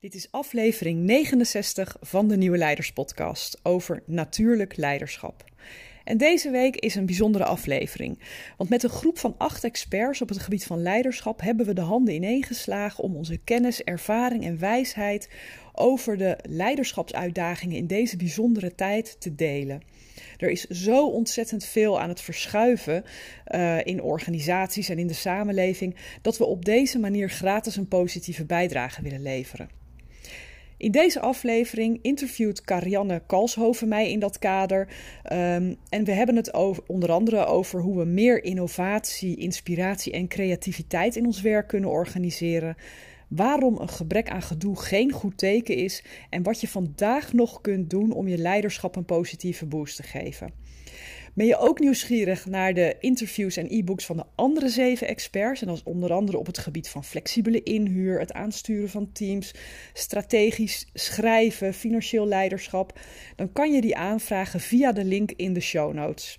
Dit is aflevering 69 van de Nieuwe Leiders Podcast over natuurlijk leiderschap. En deze week is een bijzondere aflevering. Want met een groep van acht experts op het gebied van leiderschap hebben we de handen ineengeslagen om onze kennis, ervaring en wijsheid over de leiderschapsuitdagingen in deze bijzondere tijd te delen. Er is zo ontzettend veel aan het verschuiven uh, in organisaties en in de samenleving dat we op deze manier gratis een positieve bijdrage willen leveren. In deze aflevering interviewt Karianne Kalshoven mij in dat kader. Um, en we hebben het over, onder andere over hoe we meer innovatie, inspiratie en creativiteit in ons werk kunnen organiseren. Waarom een gebrek aan gedoe geen goed teken is en wat je vandaag nog kunt doen om je leiderschap een positieve boost te geven. Ben je ook nieuwsgierig naar de interviews en e-books van de andere zeven experts? En dat is onder andere op het gebied van flexibele inhuur, het aansturen van teams, strategisch schrijven, financieel leiderschap. Dan kan je die aanvragen via de link in de show notes.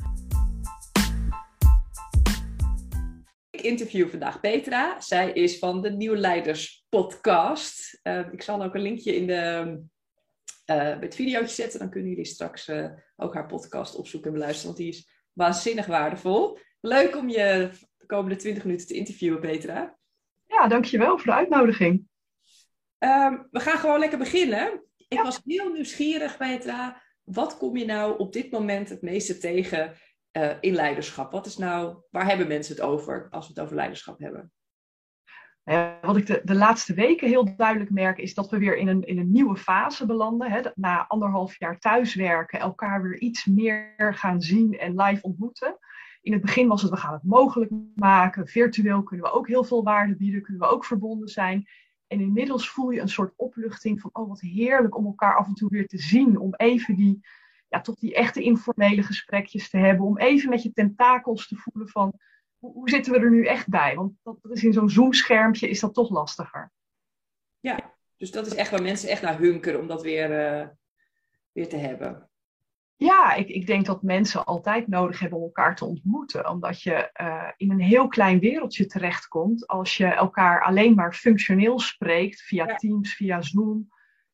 Interview vandaag Petra. Zij is van de Nieuwe Leiders podcast. Uh, ik zal ook een linkje in de, uh, het videootje zetten. Dan kunnen jullie straks uh, ook haar podcast opzoeken en beluisteren. Want die is waanzinnig waardevol. Leuk om je de komende 20 minuten te interviewen, Petra. Ja, dankjewel voor de uitnodiging. Um, we gaan gewoon lekker beginnen. Ik ja. was heel nieuwsgierig, Petra. Wat kom je nou op dit moment het meeste tegen uh, in leiderschap? Wat is nou, waar hebben mensen het over als we het over leiderschap hebben? Ja, wat ik de, de, laatste weken heel duidelijk merk, is dat we weer in een, in een nieuwe fase belanden. Hè? Na anderhalf jaar thuiswerken, elkaar weer iets meer gaan zien en live ontmoeten. In het begin was het, we gaan het mogelijk maken. Virtueel kunnen we ook heel veel waarde bieden, kunnen we ook verbonden zijn. En inmiddels voel je een soort opluchting van, oh wat heerlijk om elkaar af en toe weer te zien. Om even die, ja, toch die echte informele gesprekjes te hebben. Om even met je tentakels te voelen van hoe, hoe zitten we er nu echt bij? Want dat, dat is in zo'n zoomschermpje is dat toch lastiger. Ja, dus dat is echt waar mensen echt naar hunkeren om dat weer, uh, weer te hebben. Ja, ik, ik denk dat mensen altijd nodig hebben om elkaar te ontmoeten. Omdat je uh, in een heel klein wereldje terechtkomt als je elkaar alleen maar functioneel spreekt via ja. Teams, via Zoom.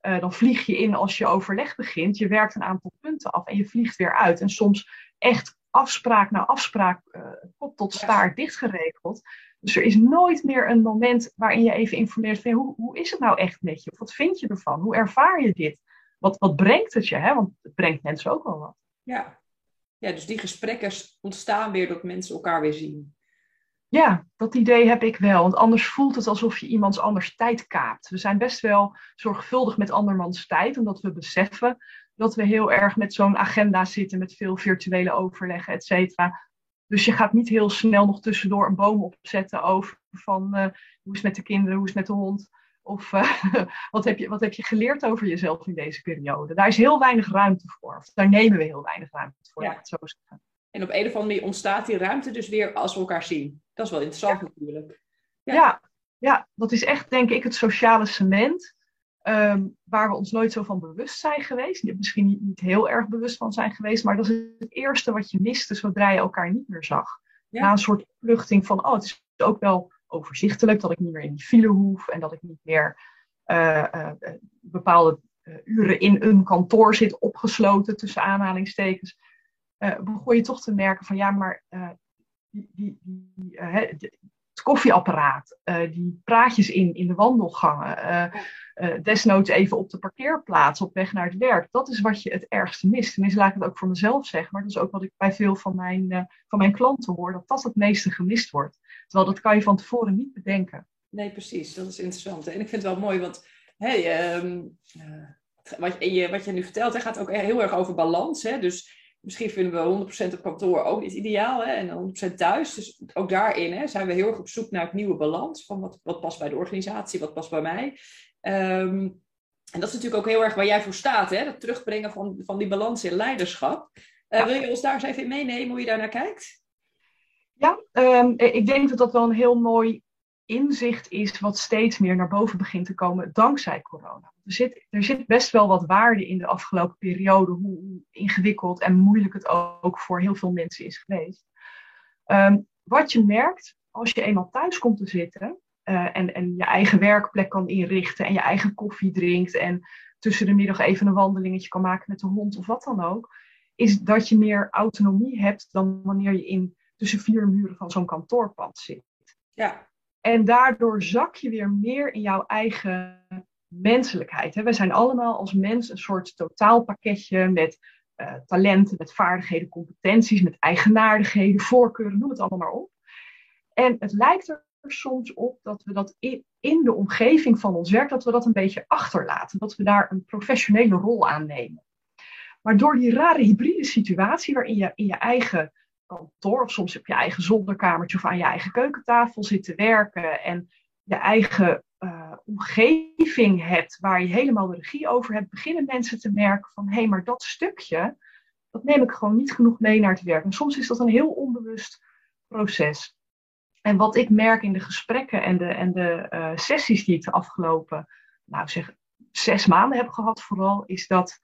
Uh, dan vlieg je in als je overleg begint. Je werkt een aantal punten af en je vliegt weer uit. En soms echt afspraak na afspraak, uh, kop tot staart dichtgeregeld. Dus er is nooit meer een moment waarin je even informeert van hoe, hoe is het nou echt met je? Of wat vind je ervan? Hoe ervaar je dit? Wat, wat brengt het je? Hè? Want het brengt mensen ook wel wat. Ja. ja, dus die gesprekken ontstaan weer dat mensen elkaar weer zien. Ja, dat idee heb ik wel. Want anders voelt het alsof je iemands anders tijd kaapt. We zijn best wel zorgvuldig met andermans tijd, omdat we beseffen dat we heel erg met zo'n agenda zitten, met veel virtuele overleggen, et cetera. Dus je gaat niet heel snel nog tussendoor een boom opzetten over van uh, hoe is het met de kinderen, hoe is het met de hond. Of uh, wat, heb je, wat heb je geleerd over jezelf in deze periode? Daar is heel weinig ruimte voor. Of daar nemen we heel weinig ruimte voor, ja. het zo zeggen. En op een of andere manier ontstaat die ruimte dus weer als we elkaar zien. Dat is wel interessant ja. natuurlijk. Ja. ja. Ja, dat is echt denk ik het sociale cement. Um, waar we ons nooit zo van bewust zijn geweest. Misschien niet, niet, heel erg bewust van zijn geweest. Maar dat is het eerste wat je miste zodra je elkaar niet meer zag. Ja. Na een soort opluchting van, oh het is ook wel overzichtelijk dat ik niet meer in die file hoef. En dat ik niet meer uh, uh, bepaalde uh, uren in een kantoor zit opgesloten tussen aanhalingstekens. Begon je toch te merken van ja, maar die, die, die, het koffieapparaat, die praatjes in, in de wandelgangen uh, desnoods even op de parkeerplaats op weg naar het werk. Dat is wat je het ergste mist. Tenminste, laat ik het ook voor mezelf zeggen, maar dat is ook wat ik bij veel van mijn, uh, van mijn klanten hoor, dat dat het meeste gemist wordt. Terwijl dat kan je van tevoren niet bedenken. Nee, precies. Dat is interessant. En ik vind het wel mooi, want hey, uh, wat, je, wat je nu vertelt hè, gaat ook heel erg over balans. Hè? Dus Misschien vinden we 100% op kantoor ook niet ideaal hè? en 100% thuis. Dus ook daarin hè, zijn we heel erg op zoek naar het nieuwe balans. Van wat, wat past bij de organisatie, wat past bij mij. Ehm, en dat is natuurlijk ook heel erg waar jij voor staat. Hè? Dat terugbrengen van, van die balans in leiderschap. Uh, Wil je ons daar eens even in meenemen hoe je daar naar kijkt? Ja, um, ik denk dat dat wel een heel mooi inzicht is wat steeds meer naar boven begint te komen dankzij corona. Er zit, er zit best wel wat waarde in de afgelopen periode, hoe ingewikkeld en moeilijk het ook voor heel veel mensen is geweest. Um, wat je merkt als je eenmaal thuis komt te zitten uh, en, en je eigen werkplek kan inrichten en je eigen koffie drinkt en tussen de middag even een wandelingetje kan maken met de hond of wat dan ook, is dat je meer autonomie hebt dan wanneer je in tussen vier muren van zo'n kantoorpand zit. Ja. En daardoor zak je weer meer in jouw eigen menselijkheid. We zijn allemaal als mens een soort totaalpakketje met uh, talenten, met vaardigheden, competenties, met eigenaardigheden, voorkeuren, noem het allemaal maar op. En het lijkt er soms op dat we dat in, in de omgeving van ons werk, dat we dat een beetje achterlaten. Dat we daar een professionele rol aan nemen. Maar door die rare hybride situatie waarin je in je eigen kantoor of soms op je eigen zolderkamertje of aan je eigen keukentafel zit te werken en je eigen uh, omgeving hebt waar je helemaal de regie over hebt, beginnen mensen te merken van hé, hey, maar dat stukje, dat neem ik gewoon niet genoeg mee naar het werk. En soms is dat een heel onbewust proces. En wat ik merk in de gesprekken en de, en de uh, sessies die ik de afgelopen, nou zeg, zes maanden heb gehad vooral, is dat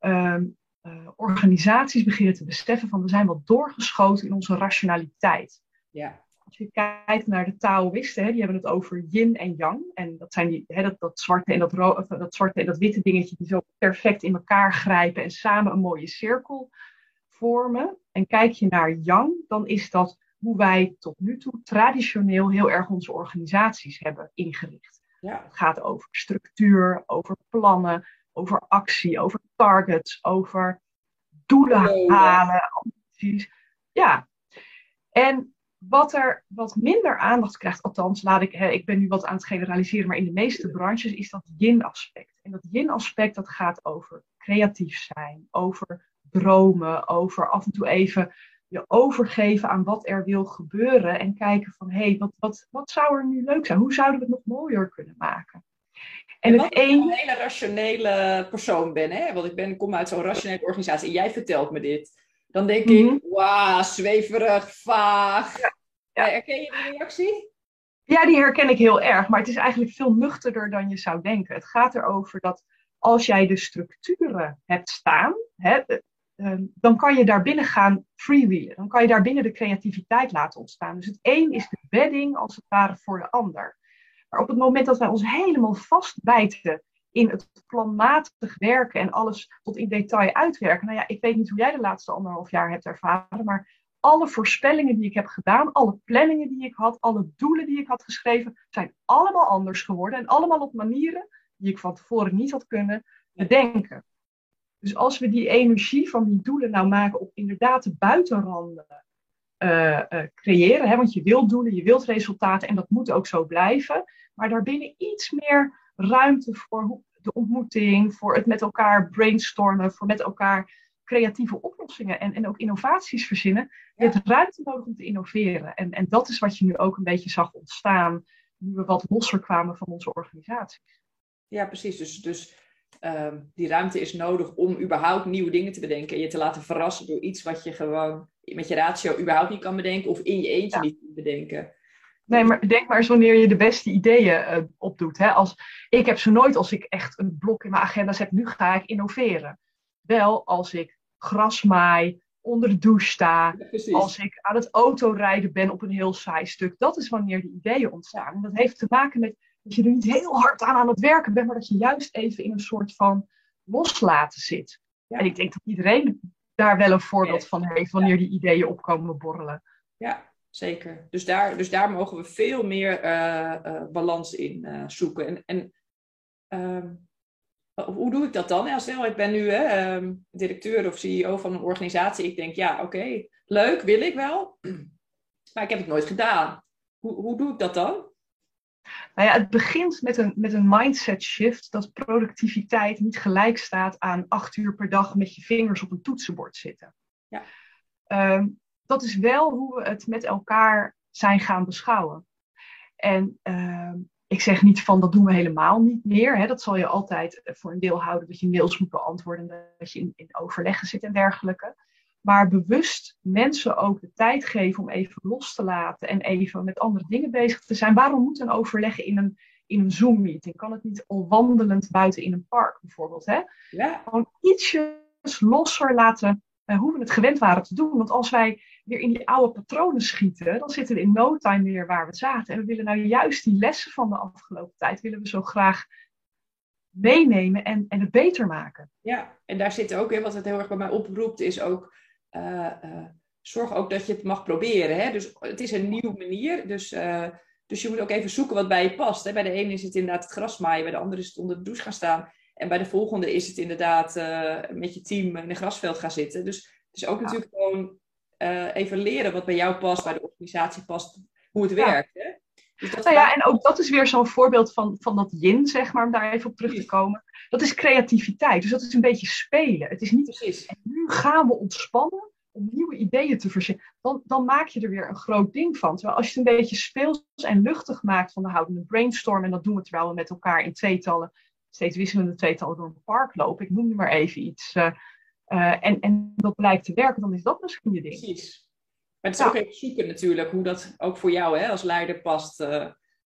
um, uh, organisaties beginnen te beseffen van we zijn wat doorgeschoten in onze rationaliteit. Ja. Als je kijkt naar de Taoïsten, hè, die hebben het over yin en yang. En dat zijn die, hè, dat, dat, zwarte en dat, dat zwarte en dat witte dingetje die zo perfect in elkaar grijpen en samen een mooie cirkel vormen. En kijk je naar yang, dan is dat hoe wij tot nu toe traditioneel heel erg onze organisaties hebben ingericht. Ja. Het gaat over structuur, over plannen, over actie, over targets, over doelen halen, ambities. Ja. En wat er wat minder aandacht krijgt, althans, laat ik, hè, ik ben nu wat aan het generaliseren, maar in de meeste branches is dat yin-aspect. En dat yin-aspect dat gaat over creatief zijn, over dromen, over af en toe even je overgeven aan wat er wil gebeuren en kijken van hé, hey, wat, wat, wat zou er nu leuk zijn? Hoe zouden we het nog mooier kunnen maken? En, en het ik een hele rationele persoon ben, hè? want ik ben, kom uit zo'n rationele organisatie en jij vertelt me dit. Dan denk mm -hmm. ik, wauw, zweverig, vaag. Ja. Ja. Herken je die reactie? Ja, die herken ik heel erg, maar het is eigenlijk veel nuchterder dan je zou denken. Het gaat erover dat als jij de structuren hebt staan, hè, dan kan je daar binnen gaan freewheelen. Dan kan je daar binnen de creativiteit laten ontstaan. Dus het een is de bedding als het ware voor de ander. Maar op het moment dat wij ons helemaal vastbijten in het planmatig werken en alles tot in detail uitwerken. Nou ja, ik weet niet hoe jij de laatste anderhalf jaar hebt ervaren, maar alle voorspellingen die ik heb gedaan, alle planningen die ik had, alle doelen die ik had geschreven, zijn allemaal anders geworden. En allemaal op manieren die ik van tevoren niet had kunnen bedenken. Dus als we die energie van die doelen nou maken op inderdaad de buitenranden uh, uh, creëren. Hè? Want je wilt doelen, je wilt resultaten en dat moet ook zo blijven. Maar daarbinnen iets meer ruimte voor de ontmoeting, voor het met elkaar brainstormen, voor met elkaar creatieve oplossingen en, en ook innovaties verzinnen. Je hebt ruimte nodig om te innoveren. En, en dat is wat je nu ook een beetje zag ontstaan, nu we wat losser kwamen van onze organisaties. Ja, precies. Dus, dus um, die ruimte is nodig om überhaupt nieuwe dingen te bedenken en je te laten verrassen door iets wat je gewoon met je ratio überhaupt niet kan bedenken of in je eentje ja. niet kan bedenken. Nee, maar denk maar eens wanneer je de beste ideeën uh, opdoet. Hè? Als, ik heb ze nooit als ik echt een blok in mijn agenda's heb, nu ga ik innoveren. Wel als ik gras maai, onder de douche sta, ja, als ik aan het autorijden ben op een heel saai stuk. Dat is wanneer de ideeën ontstaan. En dat heeft te maken met dat je er niet heel hard aan aan het werken bent, maar dat je juist even in een soort van loslaten zit. Ja. En ik denk dat iedereen daar wel een voorbeeld van heeft wanneer die ideeën opkomen borrelen. Ja, zeker. Dus daar, dus daar mogen we veel meer uh, uh, balans in uh, zoeken. En, en ehm, hoe doe ik dat dan? Ja, stel, ik ben nu hè, directeur of CEO van een organisatie. Ik denk, ja, oké, okay, leuk, wil ik wel. Maar ik heb het nooit gedaan. Hoe, hoe doe ik dat dan? Nou ja, het begint met een, met een mindset shift dat productiviteit niet gelijk staat aan acht uur per dag met je vingers op een toetsenbord zitten. Ja. Ehm, dat is wel hoe we het met elkaar zijn gaan beschouwen. En ehm, ik zeg niet van dat doen we helemaal niet meer. Hè. Dat zal je altijd voor een deel houden dat je mails moet beantwoorden, dat je in, in overleggen zit en dergelijke. Maar bewust mensen ook de tijd geven om even los te laten en even met andere dingen bezig te zijn. Waarom moet een overleggen in een, in een Zoom-meeting? Kan het niet al wandelend buiten in een park bijvoorbeeld? Hè? Ja. Gewoon ietsjes losser laten uh, hoe we het gewend waren te doen. Want als wij weer in die oude patronen schieten, dan zitten we in no time weer waar we zaten. En we willen nou juist die lessen van de afgelopen tijd, willen we zo graag meenemen en, en het beter maken. Ja, en daar zit ook in, wat het heel erg bij mij oproept, is ook uh, uh, zorg ook dat je het mag proberen. Hè? Dus het is een nieuwe manier. Dus, dus je moet ook even zoeken wat bij je past. Bij de ene is het inderdaad het gras maaien, bij de andere is het onder de douche gaan staan. En bij de volgende is het inderdaad met je team in een grasveld gaan zitten. Dus het is ook ja. natuurlijk gewoon even leren wat bij jou past, bij de organisatie past, hoe het ja. werkt. Hè? Dus dat nou ja, en ook dat is weer zo'n voorbeeld van, van dat yin, zeg maar, om daar even op terug te komen. Dat is creativiteit. Dus dat is een beetje spelen. Het is niet, Precies. En nu gaan we ontspannen om nieuwe ideeën te verzinnen. Dan, dan maak je er weer een groot ding van. Terwijl als je het een beetje speels en luchtig maakt van de houdende brainstorm, en dat doen we terwijl we met elkaar in tweetallen, steeds wisselende tweetallen door een park lopen. Ik noem nu maar even iets. Uh, uh, en, en dat blijkt te werken, dan is dat misschien je ding. Precies. Maar het is ja. ook even zoeken natuurlijk, hoe dat ook voor jou hè, als leider past. Uh,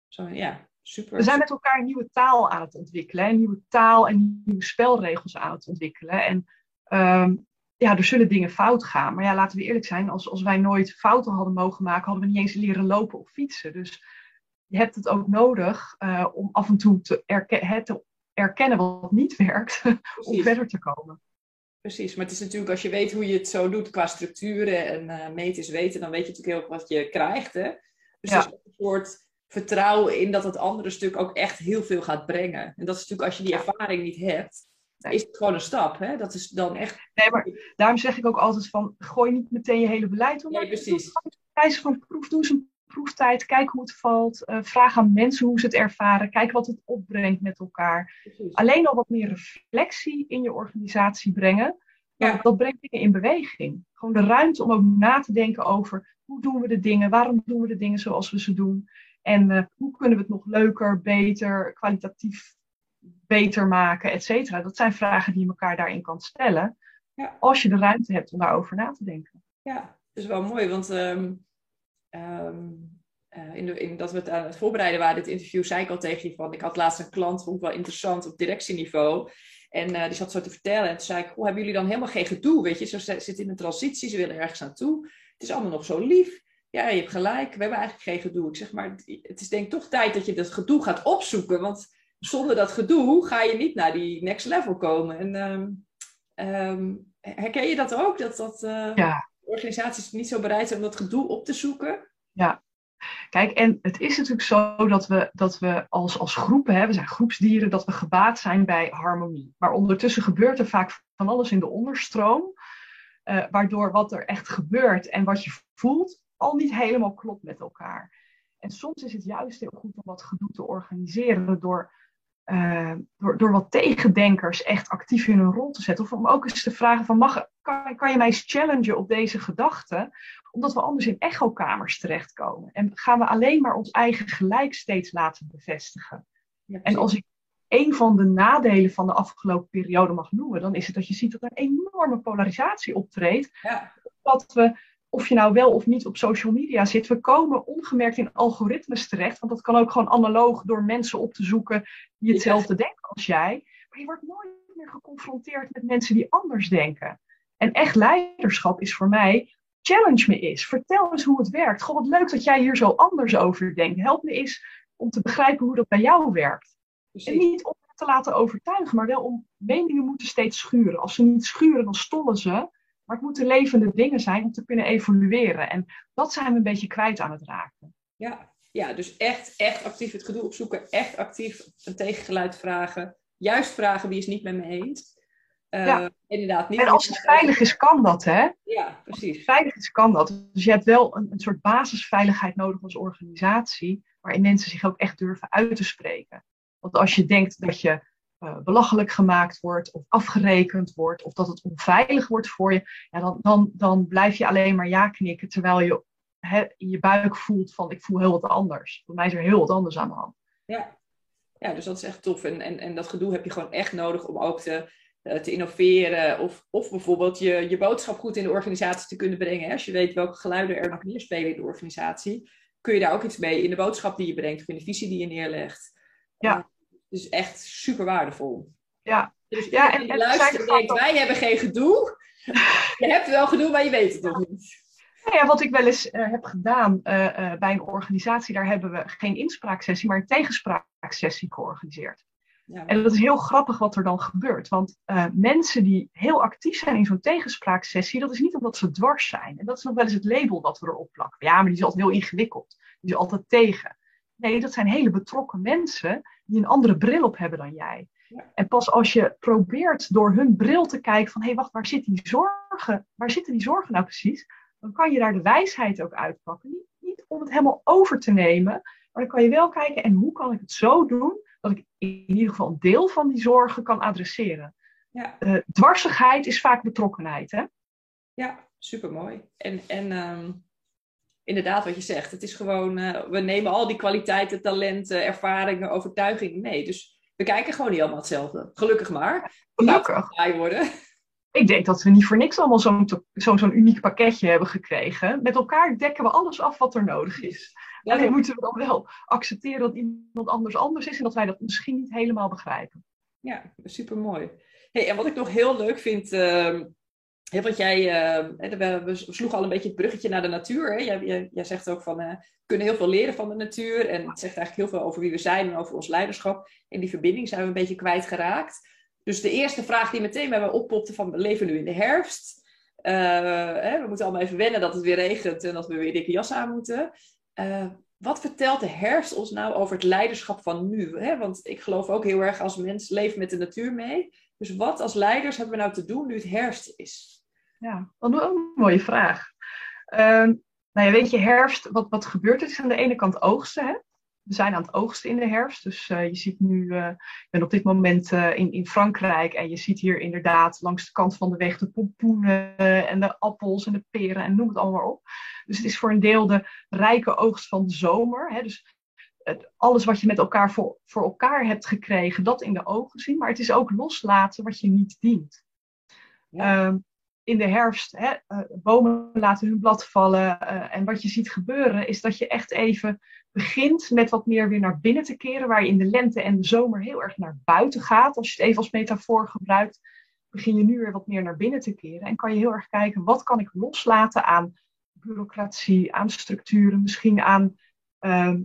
zo, ja, super. We zijn met elkaar een nieuwe taal aan het ontwikkelen. Een nieuwe taal en nieuwe spelregels aan het ontwikkelen. En um, ja, er zullen dingen fout gaan. Maar ja, laten we eerlijk zijn, als, als wij nooit fouten hadden mogen maken, hadden we niet eens leren lopen of fietsen. Dus je hebt het ook nodig uh, om af en toe te, erken te erkennen wat niet werkt, om verder te komen. Precies, maar het is natuurlijk als je weet hoe je het zo doet qua structuren en uh, meten is weten, dan weet je natuurlijk heel wat je krijgt. Hè? Dus ja. er is een soort vertrouwen in dat het andere stuk ook echt heel veel gaat brengen. En dat is natuurlijk als je die ervaring niet hebt, is het gewoon een stap. Hè? Dat is dan echt... Nee, maar daarom zeg ik ook altijd van, gooi niet meteen je hele beleid om. Nee, precies. Wijze van proef, doe eens een proeftijd, kijk hoe het valt, uh, vraag aan mensen hoe ze het ervaren, kijk wat het opbrengt met elkaar. Precies. Alleen al wat meer reflectie in je organisatie brengen, ja. dat brengt dingen in beweging. Gewoon de ruimte om ook na te denken over hoe doen we de dingen, waarom doen we de dingen zoals we ze doen en uh, hoe kunnen we het nog leuker, beter, kwalitatief beter maken, et cetera. Dat zijn vragen die je elkaar daarin kan stellen, ja. als je de ruimte hebt om daarover na te denken. Ja, dat is wel mooi, want um, um, in, in dat we het aan het voorbereiden waren, dit interview, zei ik al tegen je van, ik had laatst een klant, vond ik wel interessant op directieniveau. En uh, die zat zo te vertellen. En toen zei ik, oh, hebben jullie dan helemaal geen gedoe? Weet je, ze zitten in een transitie, ze willen ergens naartoe. Het is allemaal nog zo lief. Ja, je hebt gelijk, we hebben eigenlijk geen gedoe. Ik zeg maar, het is denk ik toch tijd dat je dat gedoe gaat opzoeken. Want zonder dat gedoe ga je niet naar die next level komen. En um, um, herken je dat ook? Dat, dat uh, ja. Organisaties niet zo bereid zijn om dat gedoe op te zoeken? Ja, Kijk, en het is natuurlijk zo dat we, dat we als, als groepen, hè, we zijn groepsdieren, dat we gebaat zijn bij harmonie. Maar ondertussen gebeurt er vaak van alles in de onderstroom, uh, waardoor wat er echt gebeurt en wat je voelt al niet helemaal klopt met elkaar. En soms is het juist heel goed om wat gedoe te organiseren door, uh, door, door wat tegendenkers echt actief in hun rol te zetten. Of om ook eens te vragen van, mag, kan, kan je mij eens challengen op deze gedachte? Omdat we anders in echokamers terechtkomen. En gaan we alleen maar ons eigen gelijk steeds laten bevestigen. Ja, en als ik een van de nadelen van de afgelopen periode mag noemen, dan is het dat je ziet dat er een enorme polarisatie optreedt. Ja. Dat we, of je nou wel of niet op social media zit, we komen ongemerkt in algoritmes terecht. Want dat kan ook gewoon analoog door mensen op te zoeken die hetzelfde ja. denken als jij. Maar je wordt nooit meer geconfronteerd met mensen die anders denken. En echt leiderschap is voor mij challenge me eens. Vertel eens hoe het werkt. Goh, wat leuk dat jij hier zo anders over denkt. Help me eens om te begrijpen hoe dat bij jou werkt. Precies. En niet om te laten overtuigen, maar wel om meningen moeten steeds schuren. Als ze niet schuren, dan stollen ze. Maar het moeten levende dingen zijn om te kunnen evolueren. En dat zijn we een beetje kwijt aan het raken. Ja, ja dus echt, echt actief het gedoe opzoeken. Echt actief een tegengeluid vragen. Juist vragen wie is niet met me eens. Uh, ja. inderdaad, niet en als het veilig is, kan dat, hè? Ja, precies. Als het veilig is, kan dat. Dus je hebt wel een, een soort basisveiligheid nodig als organisatie, waarin mensen zich ook echt durven uit te spreken. Want als je denkt dat je uh, belachelijk gemaakt wordt of afgerekend wordt of dat het onveilig wordt voor je, ja, dan, dan, dan blijf je alleen maar ja knikken terwijl je in je buik voelt van ik voel heel wat anders. Voor mij is er heel wat anders aan de hand. Ja, ja dus dat is echt tof. En, en, en dat gedoe heb je gewoon echt nodig om ook te, uh, te innoveren of, of bijvoorbeeld je, je boodschap goed in de organisatie te kunnen brengen. Hè? Als je weet welke geluiden er nog meer spelen in de organisatie, kun je daar ook iets mee in de boodschap die je brengt of in de visie die je neerlegt. Ja. Dus echt super waardevol. Ja. Dus ja, en, en denkt, wij hebben geen gedoe. je hebt wel gedoe, maar je weet het nog niet. Nou ja, wat ik wel eens uh, heb gedaan uh, uh, bij een organisatie, daar hebben we geen inspraaksessie, maar een tegenspraaksessie georganiseerd. Ja. En dat is heel grappig wat er dan gebeurt. Want mensen die heel actief zijn in zo'n tegenspraaksessie, dat is niet omdat ze dwars zijn. En dat is nog wel eens het label dat we erop plakken. Ja, maar die is altijd heel ingewikkeld. Die is altijd tegen. Nee, dat zijn hele betrokken mensen die een andere bril op hebben dan jij. Ja. En pas als je probeert door hun bril te kijken van hé, hey, wacht, waar, zit die zorgen, waar zitten die zorgen nou precies? Dan kan je daar de wijsheid ook uitpakken. Niet, niet om het helemaal over te nemen, maar dan kan je wel kijken en hoe kan ik het zo doen dat ik in ieder geval een deel van die zorgen kan adresseren. Ja. Uh, dwarsigheid is vaak betrokkenheid, hè? Ja, supermooi. En, en um, inderdaad wat je zegt, het is gewoon, uh, we nemen al die kwaliteiten, talenten, ervaringen, overtuigingen mee. Dus we kijken gewoon niet allemaal hetzelfde. Gelukkig maar. Gelukkig. worden. Ik denk dat we niet voor niks allemaal zo'n zo, zo uniek pakketje hebben gekregen. Met elkaar dekken we alles af wat er nodig is. Ja, Alleen moeten we dan wel accepteren dat iemand anders anders is en dat wij dat misschien niet helemaal begrijpen. Ja, super mooi. Hey, en wat ik nog heel leuk vind, uh, want jij, uh, we, sloegen al een beetje het bruggetje naar de natuur. Hè? Jij, jij, zegt ook van, uh, we kunnen heel veel leren van de natuur. En het zegt eigenlijk heel veel over wie we zijn en over ons leiderschap. En die verbinding zijn we een beetje kwijtgeraakt. Dus de eerste vraag die meteen bij me oppopte van, we leven nu in de herfst. Uh, hè, we moeten allemaal even wennen dat het weer regent en dat we weer dikke jas aan moeten. Uh, wat vertelt de herfst ons nou over het leiderschap van nu? Hè? Want ik geloof ook heel erg als mens leven met de natuur mee. Dus wat als leiders hebben we nou te doen nu het herfst is? Ja, wat een mooie vraag. Uh, nou ja, weet je, herfst, wat, wat gebeurt er? Het is aan de ene kant oogsten. Hè? we zijn aan het oogsten in de herfst. Dus uh, je ziet nu, uh, ik ben op dit moment uh, in, in Frankrijk en je ziet hier inderdaad langs de kant van de weg de pompoenen en de appels en de peren en noem het allemaal op. Dus het is voor een deel de rijke oogst van de zomer. Hè? Dus het, alles wat je met elkaar voor, voor elkaar hebt gekregen, dat in de ogen zien. Maar het is ook loslaten wat je niet dient. Ja. Uh, in de herfst, hè, uh, bomen laten hun blad vallen. Uh, en wat je ziet gebeuren is dat je echt even begint met wat meer weer naar binnen te keren. Waar je in de lente en de zomer heel erg naar buiten gaat. Als je het even als metafoor gebruikt, begin je nu weer wat meer naar binnen te keren. En kan je heel erg kijken, wat kan ik loslaten aan bureaucratie, aan structuren, misschien aan uh,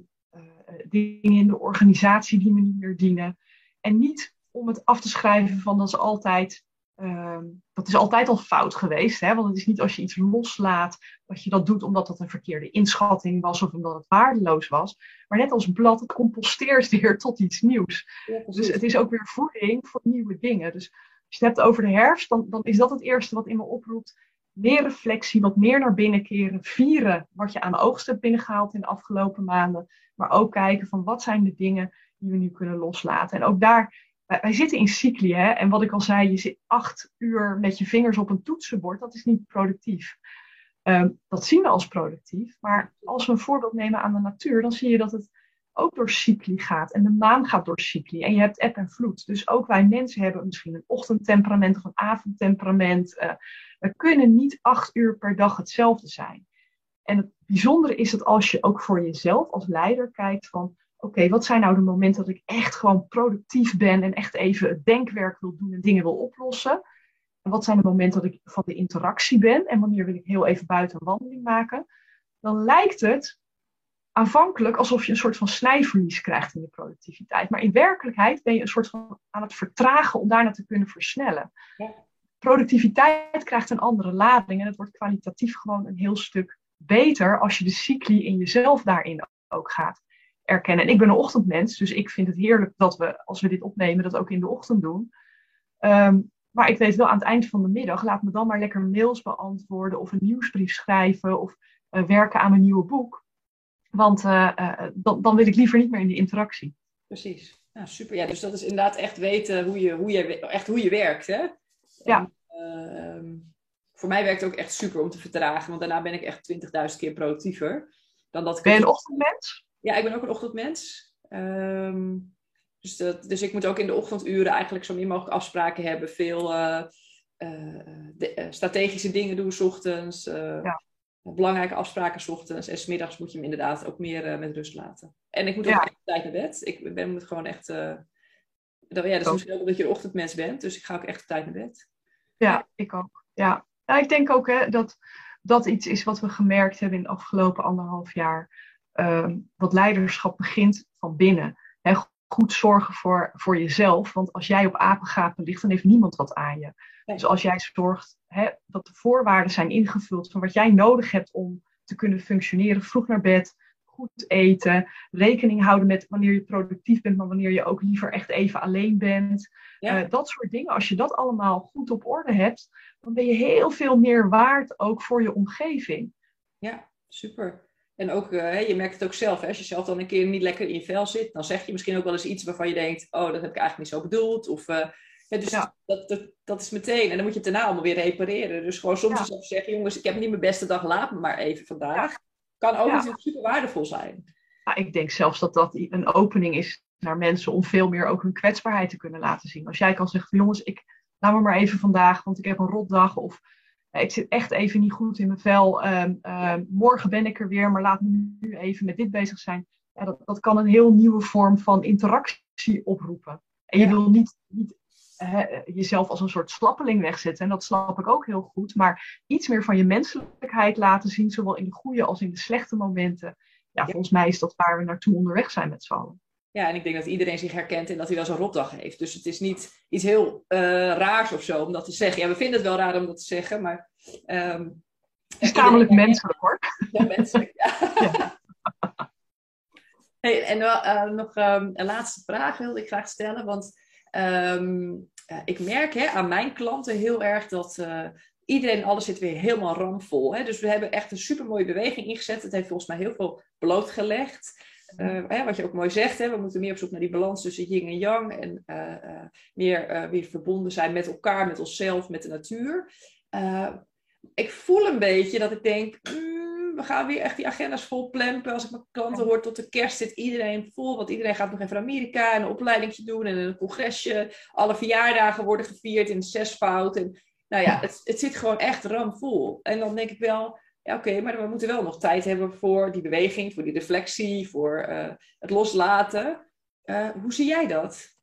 dingen in de organisatie die me niet meer dienen. En niet om het af te schrijven van dat is altijd Ehm, dat is altijd al fout geweest. Hè? Want het is niet als je iets loslaat dat je dat doet omdat dat een verkeerde inschatting was of omdat het waardeloos was. Maar net als blad, het composteert weer tot iets nieuws. dus het is ook weer voeding voor nieuwe dingen. Dus als je het hebt over de herfst, dan, dan is dat het eerste wat in me oproept. Meer reflectie, wat meer naar binnen keren. Vieren wat je aan de oogst hebt binnengehaald in de afgelopen maanden. Maar ook kijken van wat zijn de dingen die we nu kunnen loslaten. En ook daar wij, zitten in cycli, hè? En wat ik al zei, je zit acht uur met je vingers op een toetsenbord. Dat is niet productief. Um, dat zien we als productief. Maar als we een voorbeeld nemen aan de natuur, dan zie je dat het ook door cycli gaat. En de maan gaat door cycli. En je hebt eb en vloed. Dus ook wij mensen hebben misschien een ochtendtemperament of een avondtemperament. Uh, we kunnen niet acht uur per dag hetzelfde zijn. En het bijzondere is dat als je ook voor jezelf als leider kijkt van oké, wat zijn nou de momenten dat ik echt gewoon productief ben en echt even het denkwerk wil doen en dingen wil oplossen? En wat zijn de momenten dat ik van de interactie ben en wanneer wil ik heel even buiten een wandeling maken? Dan lijkt het aanvankelijk alsof je een soort van snijverlies krijgt in je productiviteit. Maar in werkelijkheid ben je een soort van aan het vertragen om daarna te kunnen versnellen. Ja. Productiviteit krijgt een andere lading en het wordt kwalitatief gewoon een heel stuk beter als je de cycli in jezelf daarin ook gaat erkennen. En ik ben een ochtendmens, dus ik vind het heerlijk dat we, als we dit opnemen, dat ook in de ochtend doen. Um, maar ik weet wel aan het eind van de middag, laat me dan maar lekker mails beantwoorden of een nieuwsbrief schrijven of uh, werken aan een nieuwe boek. Want uh, uh, dan, dan wil ik liever niet meer in die interactie. Precies. Ja, super. Ja, dus dat is inderdaad echt weten hoe je, hoe je, echt hoe je werkt. Hè? Ja. En, uh, voor mij werkt het ook echt super om te vertragen, want daarna ben ik echt 20.000 keer productiever. Dan dat ik ben je een ochtendmens? Ja, ik ben ook een ochtendmens. Um, dus, dat, dus ik moet ook in de ochtenduren eigenlijk zo min mogelijk afspraken hebben. Veel uh, uh, de, strategische dingen doen s ochtends. Ja. Belangrijke afspraken s ochtends. En smiddags moet je hem inderdaad ook meer met rust laten. En ik moet ook echt tijd naar bed. Ik ben, moet gewoon echt... ja, dat is misschien ook omdat je een ochtendmens bent. Dus ik ga ook echt op tijd naar bed. Ja, ik ook. Ja. Nou, ik denk ook hè, dat dat iets is wat we gemerkt hebben in de afgelopen anderhalf jaar. Uh, wat leiderschap begint van binnen. Goed zorgen voor, voor jezelf. Want als jij op apengapen ligt, dan heeft niemand wat aan je. Dus als jij zorgt dat de voorwaarden zijn ingevuld van wat jij nodig hebt om te kunnen functioneren, vroeg naar bed, goed eten, rekening houden met wanneer je productief bent, maar wanneer je ook liever echt even alleen bent. Ja. Uh, dat soort dingen, als je dat allemaal goed op orde hebt, dan ben je heel veel meer waard ook voor je omgeving. Ja, super. En ook, uh, je merkt het ook zelf, hè? als je zelf dan een keer niet lekker in je vel zit, dan zeg je misschien ook wel eens iets waarvan je denkt, oh, dat heb ik eigenlijk niet zo bedoeld. Of, uh, ja, dus ja. Dat, dat, dat is meteen. En dan moet je het daarna allemaal weer repareren. Dus gewoon soms ja. ook zeggen, jongens, ik heb niet mijn beste dag, laat me maar even vandaag. Kan ook natuurlijk super waardevol zijn. Ja, ik denk zelfs dat dat een opening is naar mensen om veel meer ook hun kwetsbaarheid te kunnen laten zien. Als jij kan zeggen, jongens, ik laat me maar even vandaag, want ik heb een rotdag. Of ik zit echt even niet goed in mijn vel. Um, um, morgen ben ik er weer, maar laat me nu even met dit bezig zijn. Ja, dat, dat kan een heel nieuwe vorm van interactie oproepen. En je ja. wil niet, niet uh, jezelf als een soort slappeling wegzetten. En dat snap ik ook heel goed. Maar iets meer van je menselijkheid laten zien, zowel in de goede als in de slechte momenten. Ja, volgens mij is dat waar we naartoe onderweg zijn met z'n allen. Ja, en ik denk dat iedereen zich herkent in dat hij wel zo'n rotdag heeft. Dus het is niet iets heel uh, raars of zo om dat te zeggen. Ja, we vinden het wel raar om dat te zeggen, maar... Um, het is tamelijk menselijk hoor. Ja, menselijk, ja. ja. Hey, en uh, nog um, een laatste vraag wilde ik graag stellen. Want um, uh, ik merk hè, aan mijn klanten heel erg dat iedereen alles zit weer helemaal ramvol. Hè? Dus we hebben echt een supermooie beweging ingezet. Het heeft volgens mij heel veel blootgelegd. Uh, hè, wat je ook mooi zegt, hè, we moeten meer op zoek naar die balans tussen yin en yang. En uh, uh, meer weer verbonden zijn met elkaar, met onszelf, met de natuur. ik voel een beetje dat ik denk, mm, we gaan weer echt die agenda's vol plempen. Als ik mijn klanten hoor, tot de kerst zit iedereen vol. Want iedereen gaat nog even naar Amerika en een opleidingje doen en een congresje. Alle verjaardagen worden gevierd in zesvoud. En, nou ja, het, het zit gewoon echt ramvol. En dan denk ik wel ja, oké, maar we moeten wel nog tijd hebben voor die beweging, voor die reflectie, voor uh, het loslaten. Uh, hoe zie jij dat?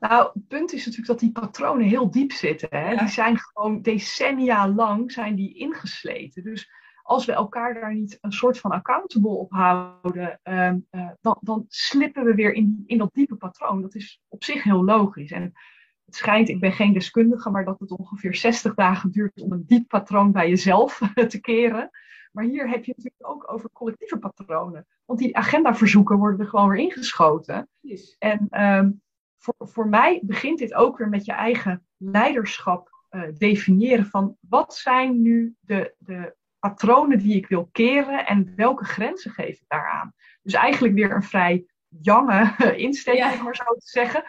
Nou, het punt is natuurlijk dat die patronen heel diep zitten. Hè? Ja. Die zijn gewoon decennia lang zijn die ingesleten. Dus als we elkaar daar niet een soort van accountable op houden, uh, dan, dan slippen we weer in, in dat diepe patroon. Dat is op zich heel logisch. En het schijnt, ik ben geen deskundige, maar dat het ongeveer 60 dagen duurt om een diep patroon bij jezelf te keren. Maar hier heb je het natuurlijk ook over collectieve patronen. Want die agendaverzoeken worden er gewoon weer ingeschoten. Yes. En um, voor, voor mij begint dit ook weer met je eigen leiderschap uh, definiëren van wat zijn nu de, de patronen die ik wil keren en welke grenzen geef ik daaraan. Dus eigenlijk weer een vrij jonge insteek, ja. maar zo te zeggen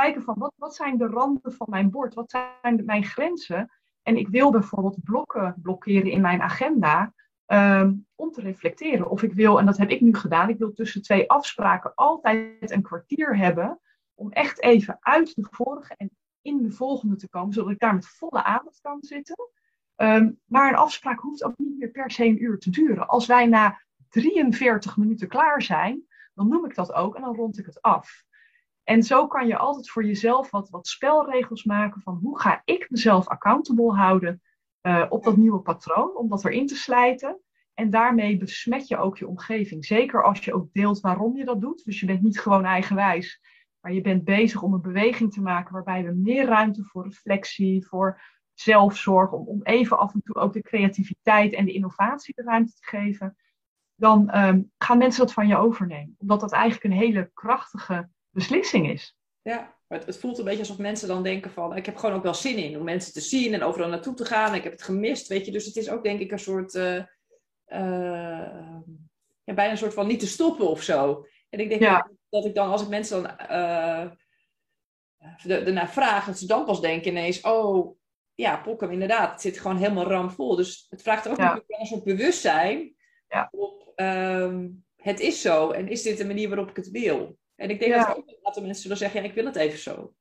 kijken van wat, wat zijn de randen van mijn bord? Wat zijn mijn grenzen? En ik wil bijvoorbeeld blokken blokkeren in mijn agenda um, om te reflecteren. Of ik wil, en dat heb ik nu gedaan, ik wil tussen twee afspraken altijd een kwartier hebben om echt even uit de vorige en in de volgende te komen, zodat ik daar met volle aandacht kan zitten. Um, maar een afspraak hoeft ook niet meer per se een uur te duren. Als wij na 43 minuten klaar zijn, dan noem ik dat ook en dan rond ik het af. En zo kan je altijd voor jezelf wat, wat spelregels maken van hoe ga ik mezelf accountable houden uh, op dat nieuwe patroon, om dat erin te slijten. En daarmee besmet je ook je omgeving. Zeker als je ook deelt waarom je dat doet. Dus je bent niet gewoon eigenwijs, maar je bent bezig om een beweging te maken waarbij we meer ruimte voor reflectie, voor zelfzorg, om, om even af en toe ook de creativiteit en de innovatie de ruimte te geven. Dan um, gaan mensen dat van je overnemen. Omdat dat eigenlijk een hele krachtige beslissing is. Ja, het, het, voelt een beetje alsof mensen dan denken van... ik heb gewoon ook wel zin in om mensen te zien en overal naartoe te gaan. Ik heb het gemist, weet je. Dus het is ook denk ik een soort... Uh, uh, ja, bijna een soort van niet te stoppen of zo. En ik denk, ja. dat ik dan, als ik mensen dan uh, ernaar vraag, dat ze dan pas denken ineens, oh, ja, Pokkem, inderdaad, het zit gewoon helemaal ramvol. Dus het vraagt ook ja. een soort bewustzijn ja. op, ehm, het is zo en is dit de manier waarop ik het wil? En ik denk dat er ook een aantal mensen zullen zeggen, ja, ik wil het even zo.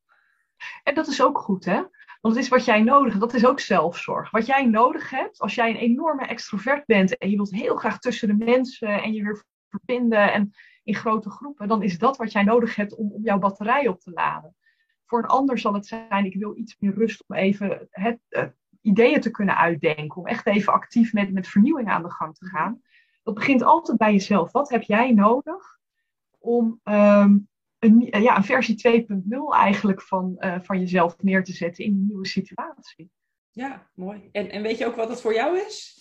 En dat is ook goed, hè? Want het is wat jij nodig hebt. Dat is ook zelfzorg. Wat jij nodig hebt, als jij een enorme extrovert bent en je wilt heel graag tussen de mensen en je weer verbinden en in grote groepen, dan is dat wat jij nodig hebt om, om jouw batterij op te laden. Voor een ander zal het zijn, ik wil iets meer rust om even het, uh, ideeën te kunnen uitdenken. Om echt even actief met, met vernieuwing aan de gang te gaan. Dat begint altijd bij jezelf. Wat heb jij nodig om um, een, ja, een versie 2.0 eigenlijk van, uh, van jezelf neer te zetten in een nieuwe situatie? Ja, mooi. En, en weet je ook wat het voor jou is?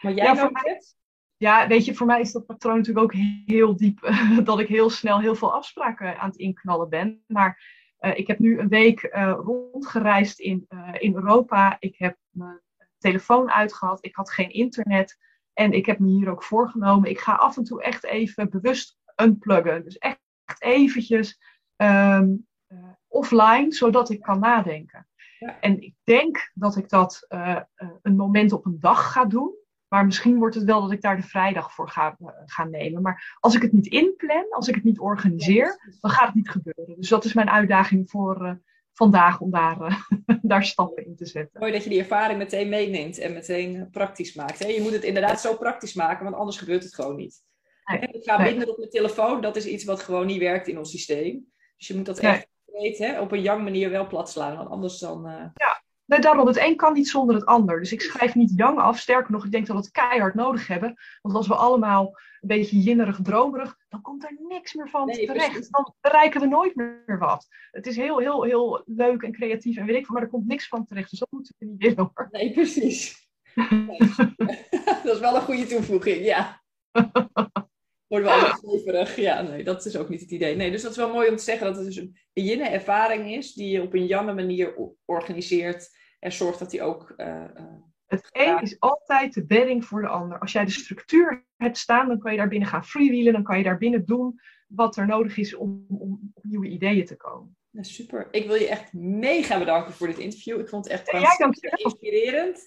Wat jij ja, hebt? Ja, weet je, voor mij is dat patroon natuurlijk ook heel diep. dat ik heel snel heel veel afspraken aan het inknallen ben. Maar uh, ik heb nu een week uh, rondgereisd in, in Europa. Ik heb mijn telefoon uitgehad. Ik had geen internet. En ik heb me hier ook voorgenomen. Ik ga af en toe echt even bewust unpluggen. Dus echt eventjes um, offline, zodat ik kan nadenken. Ja. En ik denk dat ik dat een moment op een dag ga doen. Maar misschien wordt het wel dat ik daar de vrijdag voor ga, uh, ga nemen. Maar als ik het niet inplan, als ik het niet organiseer, dan gaat het niet gebeuren. Dus dat is mijn uitdaging voor uh, vandaag om daar, daar stappen in te zetten. Mooi dat je die ervaring meteen meeneemt en meteen praktisch maakt. Hè? Je moet het inderdaad zo praktisch maken, want anders gebeurt het gewoon niet. Nee, ik ga nee. minder op mijn telefoon, dat is iets wat gewoon niet werkt in ons systeem. Dus je moet dat nee. echt weten, op een young manier wel plat slaan, want anders dan... Ja Nee, daarom, het een kan niet zonder het ander. Dus ik schrijf niet jong af. Sterker nog, ik denk dat we het keihard nodig hebben. Want als we allemaal een beetje jinnerig, dromerig, dan komt er niks meer van terecht. Precies. Dan bereiken we nooit meer wat. Het is heel, heel, heel leuk en creatief en weet ik maar er komt niks van terecht. Dus dat moeten we niet willen hoor. Nee, precies. dat is wel een goede toevoeging, ja. Worden we allemaal zweverig. Ja, nee, dat is ook niet het idee. Nee, dus dat is wel mooi om te zeggen dat het dus een jinne ervaring is die je op een janne manier organiseert en zorgt dat die ook. Uh, uh, het een is altijd de bedding voor de ander. Als jij de structuur hebt staan, dan kan je daar binnen gaan freewheelen. Dan kan je daar binnen doen wat er nodig is om, om op nieuwe ideeën te komen. Ja, super. Ik wil je echt mega bedanken voor dit interview. Ik vond het echt ja, inspirerend.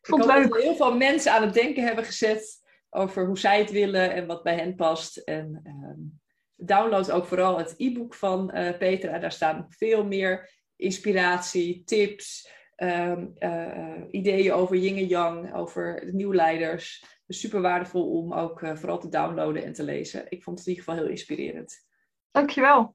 Ik vond het leuk. dat heel veel mensen aan het denken hebben gezet over hoe zij het willen en wat bij hen past. En um, download ook vooral het e-book van uh, Petra. Daar staan veel meer inspiratie, tips, um, uh, ideeën over yin en yang, over de nieuwleiders. Dus super waardevol om ook uh, vooral te downloaden en te lezen. Ik vond het in ieder geval heel inspirerend. Dankjewel.